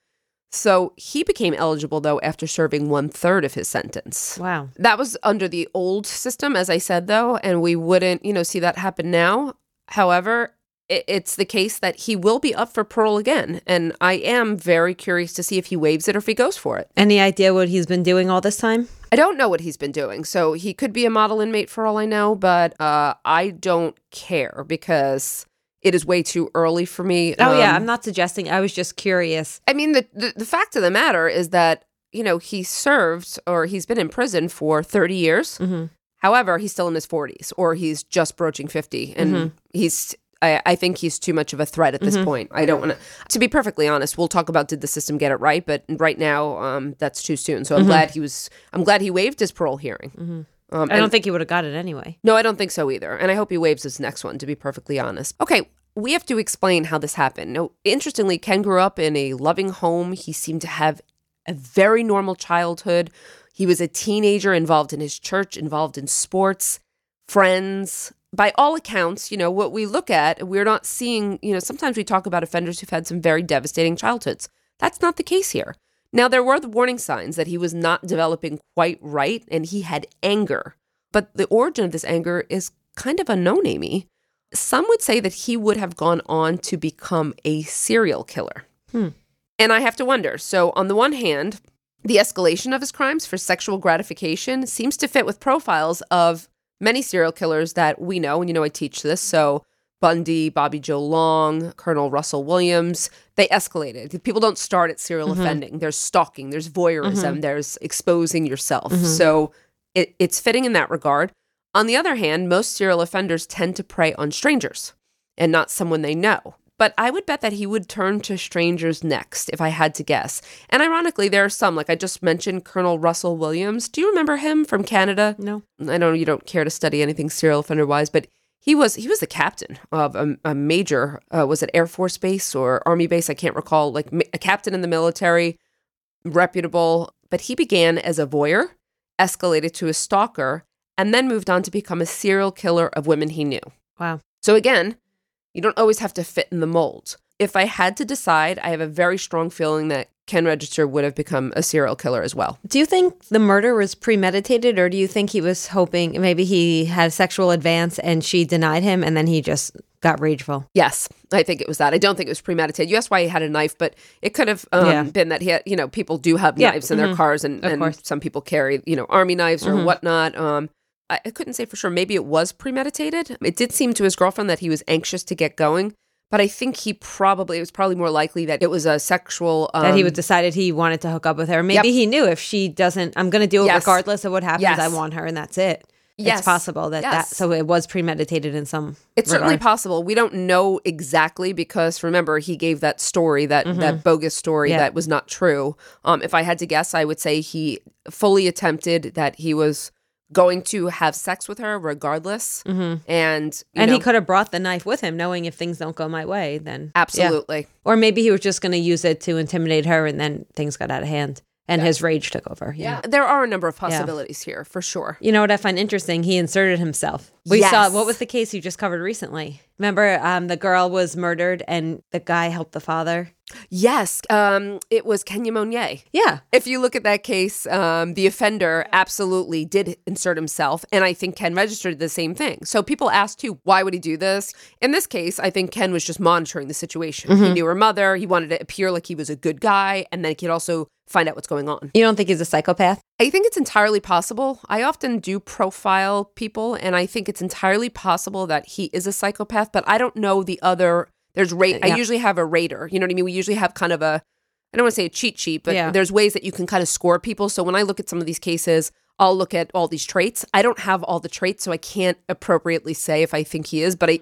So he became eligible, though, after serving one third of his sentence. Wow. That was under the old system, as I said, though, and we wouldn't, you know, see that happen now. However, it's the case that he will be up for parole again. And I am very curious to see if he waives it or if he goes for it. Any idea what he's been doing all this time? I don't know what he's been doing. So he could be a model inmate for all I know, but uh, I don't care because it is way too early for me. Oh yeah, Um, I'm not suggesting. I was just curious. I mean, the, the the fact of the matter is that you know he served or he's been in prison for thirty years. Mhm. However, he's still in his forties, or he's just broaching fifty, and Mm-hmm. he's. I, I think he's too much of a threat at this point. I don't want to. To be perfectly honest, we'll talk about did the system get it right, but right now, um, that's too soon. So I'm Mm-hmm. glad he was. I'm glad he waived his parole hearing. Um, I don't think he would have got it anyway. no, I don't think so either. And I hope he waives his next one, to be perfectly honest. Okay, we have to explain how this happened. Now, interestingly, Ken grew up in a loving home. He seemed to have a very normal childhood. He was a teenager involved in his church, involved in sports, friends. By all accounts, you know, what we look at, we're not seeing, you know, sometimes we talk about offenders who've had some very devastating childhoods. That's not the case here. Now, there were the warning signs that he was not developing quite right and he had anger. But the origin of this anger is kind of unknown, Amy. Some would say that he would have gone on to become a serial killer. Hmm. And I have to wonder. So, on the one hand, the escalation of his crimes for sexual gratification seems to fit with profiles of many serial killers that we know. And you know, I teach this. So, Bundy, Bobby Joe Long, Colonel Russell Williams, they escalated. People don't start at serial mm-hmm. offending. There's stalking, there's voyeurism, mm-hmm. there's exposing yourself. Mm-hmm. So it, it's fitting in that regard. On the other hand, most serial offenders tend to prey on strangers and not someone they know. But I would bet that he would turn to strangers next, if I had to guess. And ironically, there are some, like I just mentioned, Colonel Russell Williams. Do you remember him from Canada? No. I know you don't care to study anything serial offender wise, but he was he was the captain of a, a major uh, was it Air Force base or Army base? I can't recall. Like a captain in the military, reputable. But he began as a voyeur, escalated to a stalker, and then moved on to become a serial killer of women he knew. Wow. So again, you don't always have to fit in the mold. If I had to decide, I have a very strong feeling that Ken Register would have become a serial killer as well. Do you think the murder was premeditated, or do you think he was hoping maybe he had a sexual advance and she denied him and then he just got rageful? Yes, I think it was that. I don't think it was premeditated. You asked why he had a knife, but it could have um, Yeah. been that he had, you know, people do have Yeah, knives in their mhm. cars and, and some people carry, you know, army knives or Mhm. whatnot. Um, I, I couldn't say for sure. Maybe it was premeditated. It did seem to his girlfriend that he was anxious to get going, but I think he probably, it was probably more likely that it was a sexual. Um, that he was decided he wanted to hook up with her. Maybe Yep. he knew if she doesn't, I'm going to do it Yes. regardless of what happens. Yes. I want her, and that's it. Yes. It's possible that that so it was premeditated in some. It's certainly possible. We don't know exactly because remember he gave that story that that bogus story Mm-hmm. Yeah. that was not true. Um, if I had to guess, I would say he fully attempted that he was going to have sex with her regardless, and Mm-hmm. and know, he could have brought the knife with him, knowing if things don't go my way, then yeah. absolutely. Or maybe he was just going to use it to intimidate her, and then things got out of hand, and his rage took over. Yeah. There are a number of possibilities here for sure. You know what I find interesting? He inserted himself. We saw what was the case you just covered recently? Remember, um, the girl was murdered, and the guy helped the father. Yes, um, it was Kenya Monier. Yeah, If you look at that case, um, the offender absolutely did insert himself, and I think Ken registered the same thing. So people asked too, why would he do this? In this case, I think Ken was just monitoring the situation. Mm-hmm. He knew her mother. He wanted to appear like he was a good guy, and then he could also find out what's going on. you don't think he's a psychopath? I think it's entirely possible. I often do profile people, and I think it's entirely possible that he is a psychopath, but I don't know the other. There's rate. Yeah. I usually have a rater. You know what I mean? We usually have kind of a. I don't want to say a cheat sheet, but Yeah. there's ways that you can kind of score people. So when I look at some of these cases, I'll look at all these traits. I don't have all the traits, so I can't appropriately say if I think he is, but I.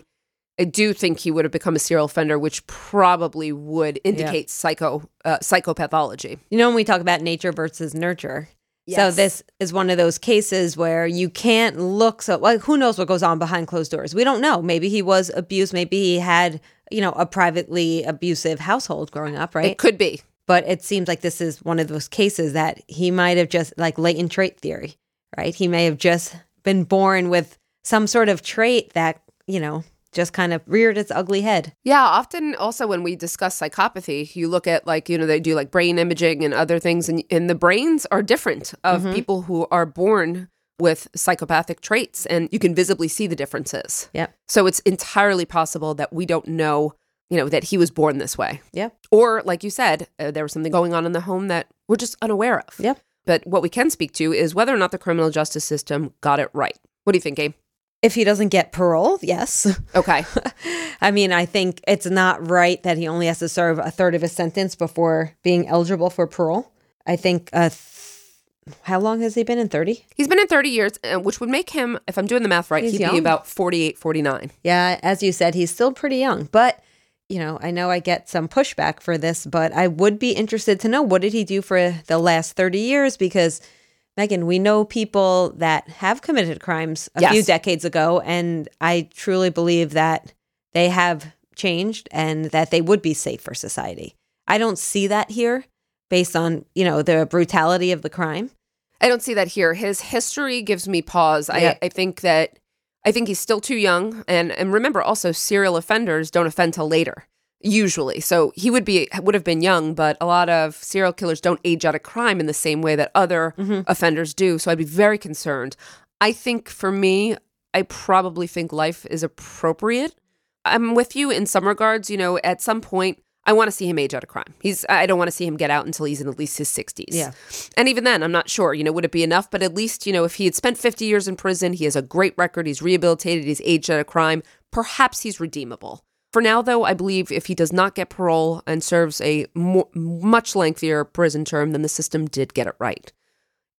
I do think he would have become a serial offender, which probably would indicate psycho uh, psychopathology. You know, when we talk about nature versus nurture. So this is one of those cases where you can't look so like who knows what goes on behind closed doors. We don't know. Maybe he was abused, maybe he had, you know, a privately abusive household growing up, right? It could be. but it seems like this is one of those cases that he might have just like latent trait theory, right? He may have just been born with some sort of trait that, you know, just kind of reared its ugly head. Yeah, often also when we discuss psychopathy, you look at like, you know, they do like brain imaging and other things, and, and the brains are different of mm-hmm. people who are born with psychopathic traits, and you can visibly see the differences. Yeah. So it's entirely possible that we don't know, you know, that he was born this way. Yeah. Or, like you said, uh, there was something going on in the home that we're just unaware of. Yeah. But what we can speak to is whether or not the criminal justice system got it right. What do you think, Gabe? If he doesn't get parole, yes. Okay. I mean, I think it's not right that he only has to serve a third of his sentence before being eligible for parole. I think, th- how long has he been in 30? He's been in 30 years, uh, which would make him, if I'm doing the math right, He's he'd young. be about 48, 49. Yeah, as you said, he's still pretty young, but you know, I know I get some pushback for this, but I would be interested to know what did he do for the last 30 years because Megan, we know people that have committed crimes a Yes. few decades ago and I truly believe that they have changed and that they would be safe for society. I don't see that here based on, you know, the brutality of the crime. I don't see that here. His history gives me pause. Yeah. I, I think that I think he's still too young, and and remember also serial offenders don't offend till later usually. So he would be would have been young, but a lot of serial killers don't age out of crime in the same way that other mm-hmm. offenders do. So I'd be very concerned. I think for me, I probably think life is appropriate. I'm with you in some regards. You know, at some point, I want to see him age out of crime. He's I don't want to see him get out until he's in at least his 60s. Yeah. And even then, I'm not sure, you know, would it be enough? But at least, you know, if he had spent 50 years in prison, he has a great record, he's rehabilitated, he's aged out of crime, perhaps he's redeemable. For now, though, I believe if he does not get parole and serves a mo- much lengthier prison term, then the system did get it right.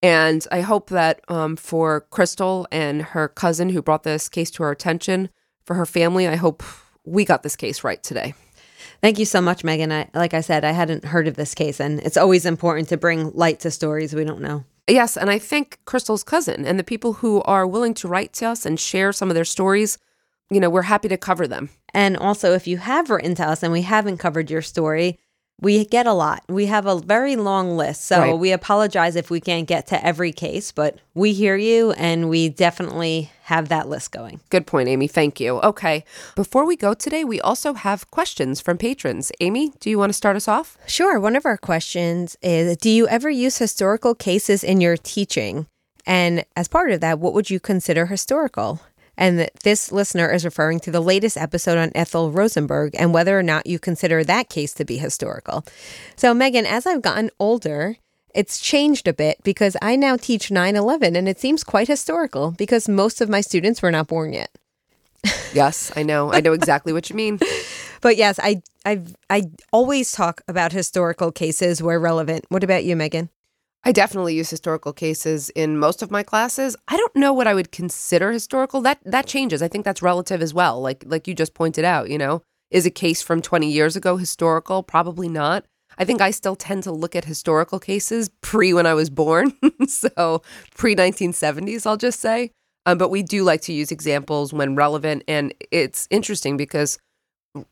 And I hope that um, for Crystal and her cousin who brought this case to our attention, for her family, I hope we got this case right today. Thank you so much, Megan. I, like I said, I hadn't heard of this case, and it's always important to bring light to stories we don't know. Yes, and I think Crystal's cousin and the people who are willing to write to us and share some of their stories you know, we're happy to cover them. And also, if you have written to us and we haven't covered your story, we get a lot. We have a very long list. So Right. we apologize if we can't get to every case, but we hear you and we definitely have that list going. Good point, Amy. Thank you. Okay. Before we go today, we also have questions from patrons. Amy, do you want to start us off? Sure. One of our questions is Do you ever use historical cases in your teaching? And as part of that, what would you consider historical? And th- this listener is referring to the latest episode on Ethel Rosenberg and whether or not you consider that case to be historical. So, Megan, as I've gotten older, it's changed a bit because I now teach 9 11 and it seems quite historical because most of my students were not born yet. Yes, I know. I know exactly what you mean. But yes, I I I always talk about historical cases where relevant. What about you, Megan? I definitely use historical cases in most of my classes. I don't know what I would consider historical. That that changes. I think that's relative as well. Like like you just pointed out, you know. Is a case from 20 years ago historical? Probably not. I think I still tend to look at historical cases pre when I was born. so pre 1970s, I'll just say. Um, but we do like to use examples when relevant. And it's interesting because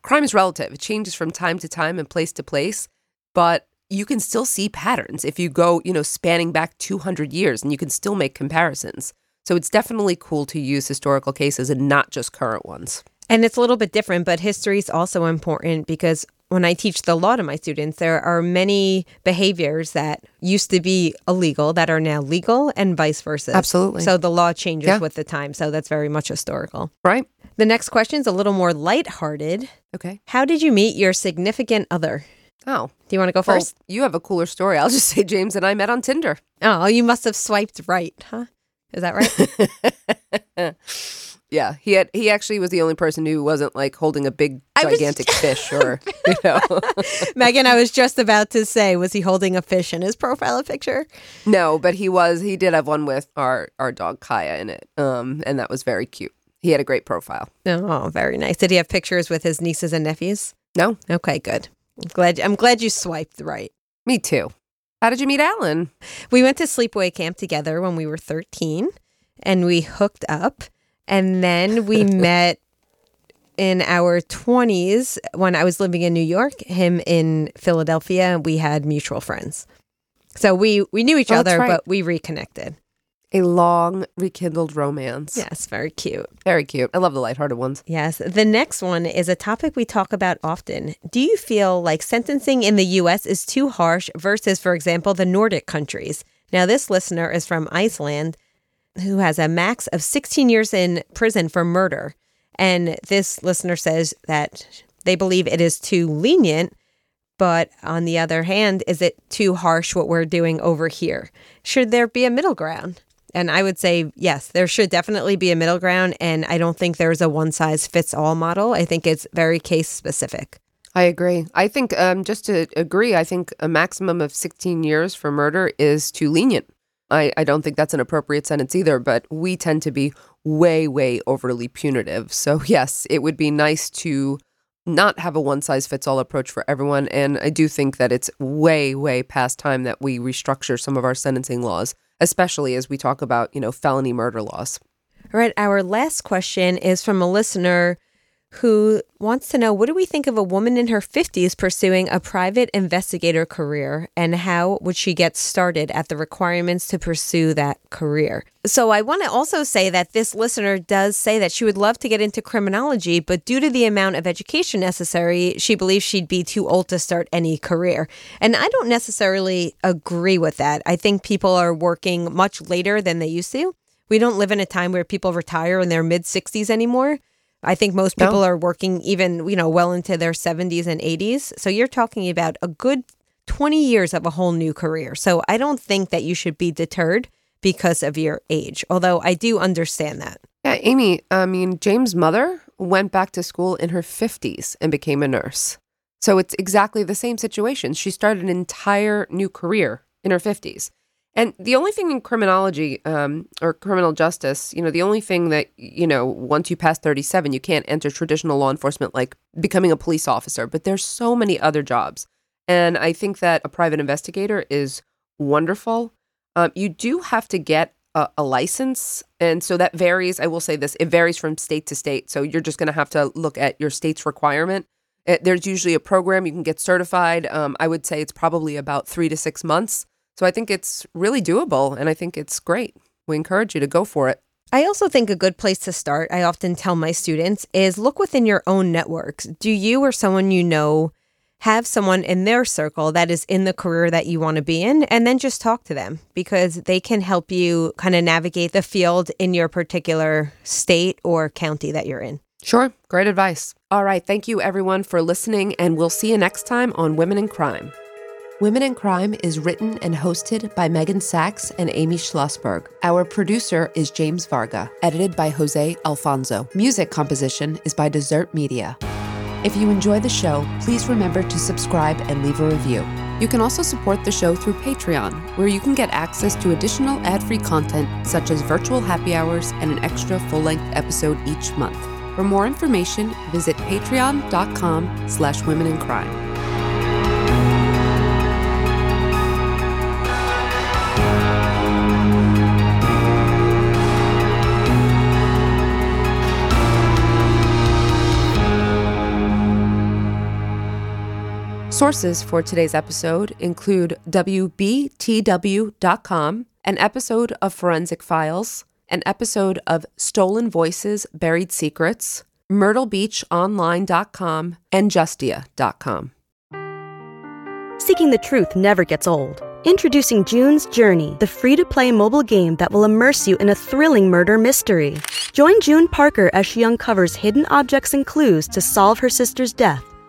crime is relative, it changes from time to time and place to place. But you can still see patterns if you go, you know, spanning back 200 years and you can still make comparisons. So it's definitely cool to use historical cases and not just current ones. And it's a little bit different, but history is also important because when I teach the law to my students, there are many behaviors that used to be illegal that are now legal and vice versa. Absolutely. So the law changes Yeah. with the time. So that's very much historical. Right? The next question is a little more lighthearted. Okay. How did you meet your significant other? Oh, Do you want to go well, first? you have a cooler story. I'll just say James and I met on Tinder. Oh, you must have swiped right, huh? Is that right? Yeah, he had he actually was the only person who wasn't like holding a big gigantic fish or you know. Megan, I was just about to say, was he holding a fish in his profile picture? no, but he was he did have one with our our dog Kaya in it. Um and that was very cute. He had a great profile. Oh, very nice. Did he have pictures with his nieces and nephews? No, Okay, good. I'm glad I'm glad you swiped right. me too. How did you meet Alan? We went to sleepaway camp together when we were 13 and we hooked up and then we met in our 20s when I was living in New York, him in Philadelphia, and we had mutual friends. So we we knew each Oh, other right. but we reconnected. A long rekindled romance. Yes, very cute. Very cute. I love the lighthearted ones. Yes. The next one is a topic we talk about often. Do you feel like sentencing in the US is too harsh versus, for example, the Nordic countries? Now, this listener is from Iceland who has a max of 16 years in prison for murder. And this listener says that they believe it is too lenient. But on the other hand, is it too harsh what we're doing over here? Should there be a middle ground? And I would say, yes, there should definitely be a middle ground. And I don't think there's a one size fits all model. I think it's very case specific. I agree. I think um, just to agree, I think a maximum of 16 years for murder is too lenient. I, I don't think that's an appropriate sentence either, but we tend to be way, way overly punitive. So, yes, it would be nice to not have a one size fits all approach for everyone. And I do think that it's way, way past time that we restructure some of our sentencing laws, especially as we talk about, you know, felony murder laws. All right. Our last question is from a listener who wants to know what do we think of a woman in her 50s pursuing a private investigator career and how would she get started at the requirements to pursue that career? So, I want to also say that this listener does say that she would love to get into criminology, but due to the amount of education necessary, she believes she'd be too old to start any career. And I don't necessarily agree with that. I think people are working much later than they used to. We don't live in a time where people retire in their mid 60s anymore. I think most No. people are working even, you know, well into their 70s and 80s. So you're talking about a good 20 years of a whole new career. So I don't think that you should be deterred because of your age, although I do understand that. Yeah, Amy, I mean, James' mother went back to school in her 50s and became a nurse. So it's exactly the same situation. She started an entire new career in her 50s. And the only thing in criminology um, or criminal justice, you know, the only thing that, you know, once you pass 37, you can't enter traditional law enforcement like becoming a police officer. But there's so many other jobs. And I think that a private investigator is wonderful. Um, you do have to get a, a license. And so that varies. I will say this it varies from state to state. So you're just going to have to look at your state's requirement. It, there's usually a program you can get certified. Um, I would say it's probably about three to six months. So I think it's really doable and I think it's great. We encourage you to go for it. I also think a good place to start, I often tell my students, is look within your own networks. Do you or someone you know have someone in their circle that is in the career that you want to be in? And then just talk to them because they can help you kind of navigate the field in your particular state or county that you're in. Sure. Great advice. All right. Thank you, everyone, for listening. And we'll see you next time on Women in Crime. Women in Crime is written and hosted by Meghan Sacks and Amy Shlosberg. Our producer is James Varga, edited by Jose Alfonso. Music composition is by Desert Media. If you enjoy the show, please remember to subscribe and leave a review. You can also support the show through Patreon, where you can get access to additional ad-free content such as virtual happy hours and an extra full-length episode each month. For more information, visit patreon.com slash women in crime. Sources for today's episode include WBTW.com, an episode of Forensic Files, an episode of Stolen Voices, Buried Secrets, MyrtleBeachOnline.com, and Justia.com. Seeking the truth never gets old. Introducing June's Journey, the free to play mobile game that will immerse you in a thrilling murder mystery. Join June Parker as she uncovers hidden objects and clues to solve her sister's death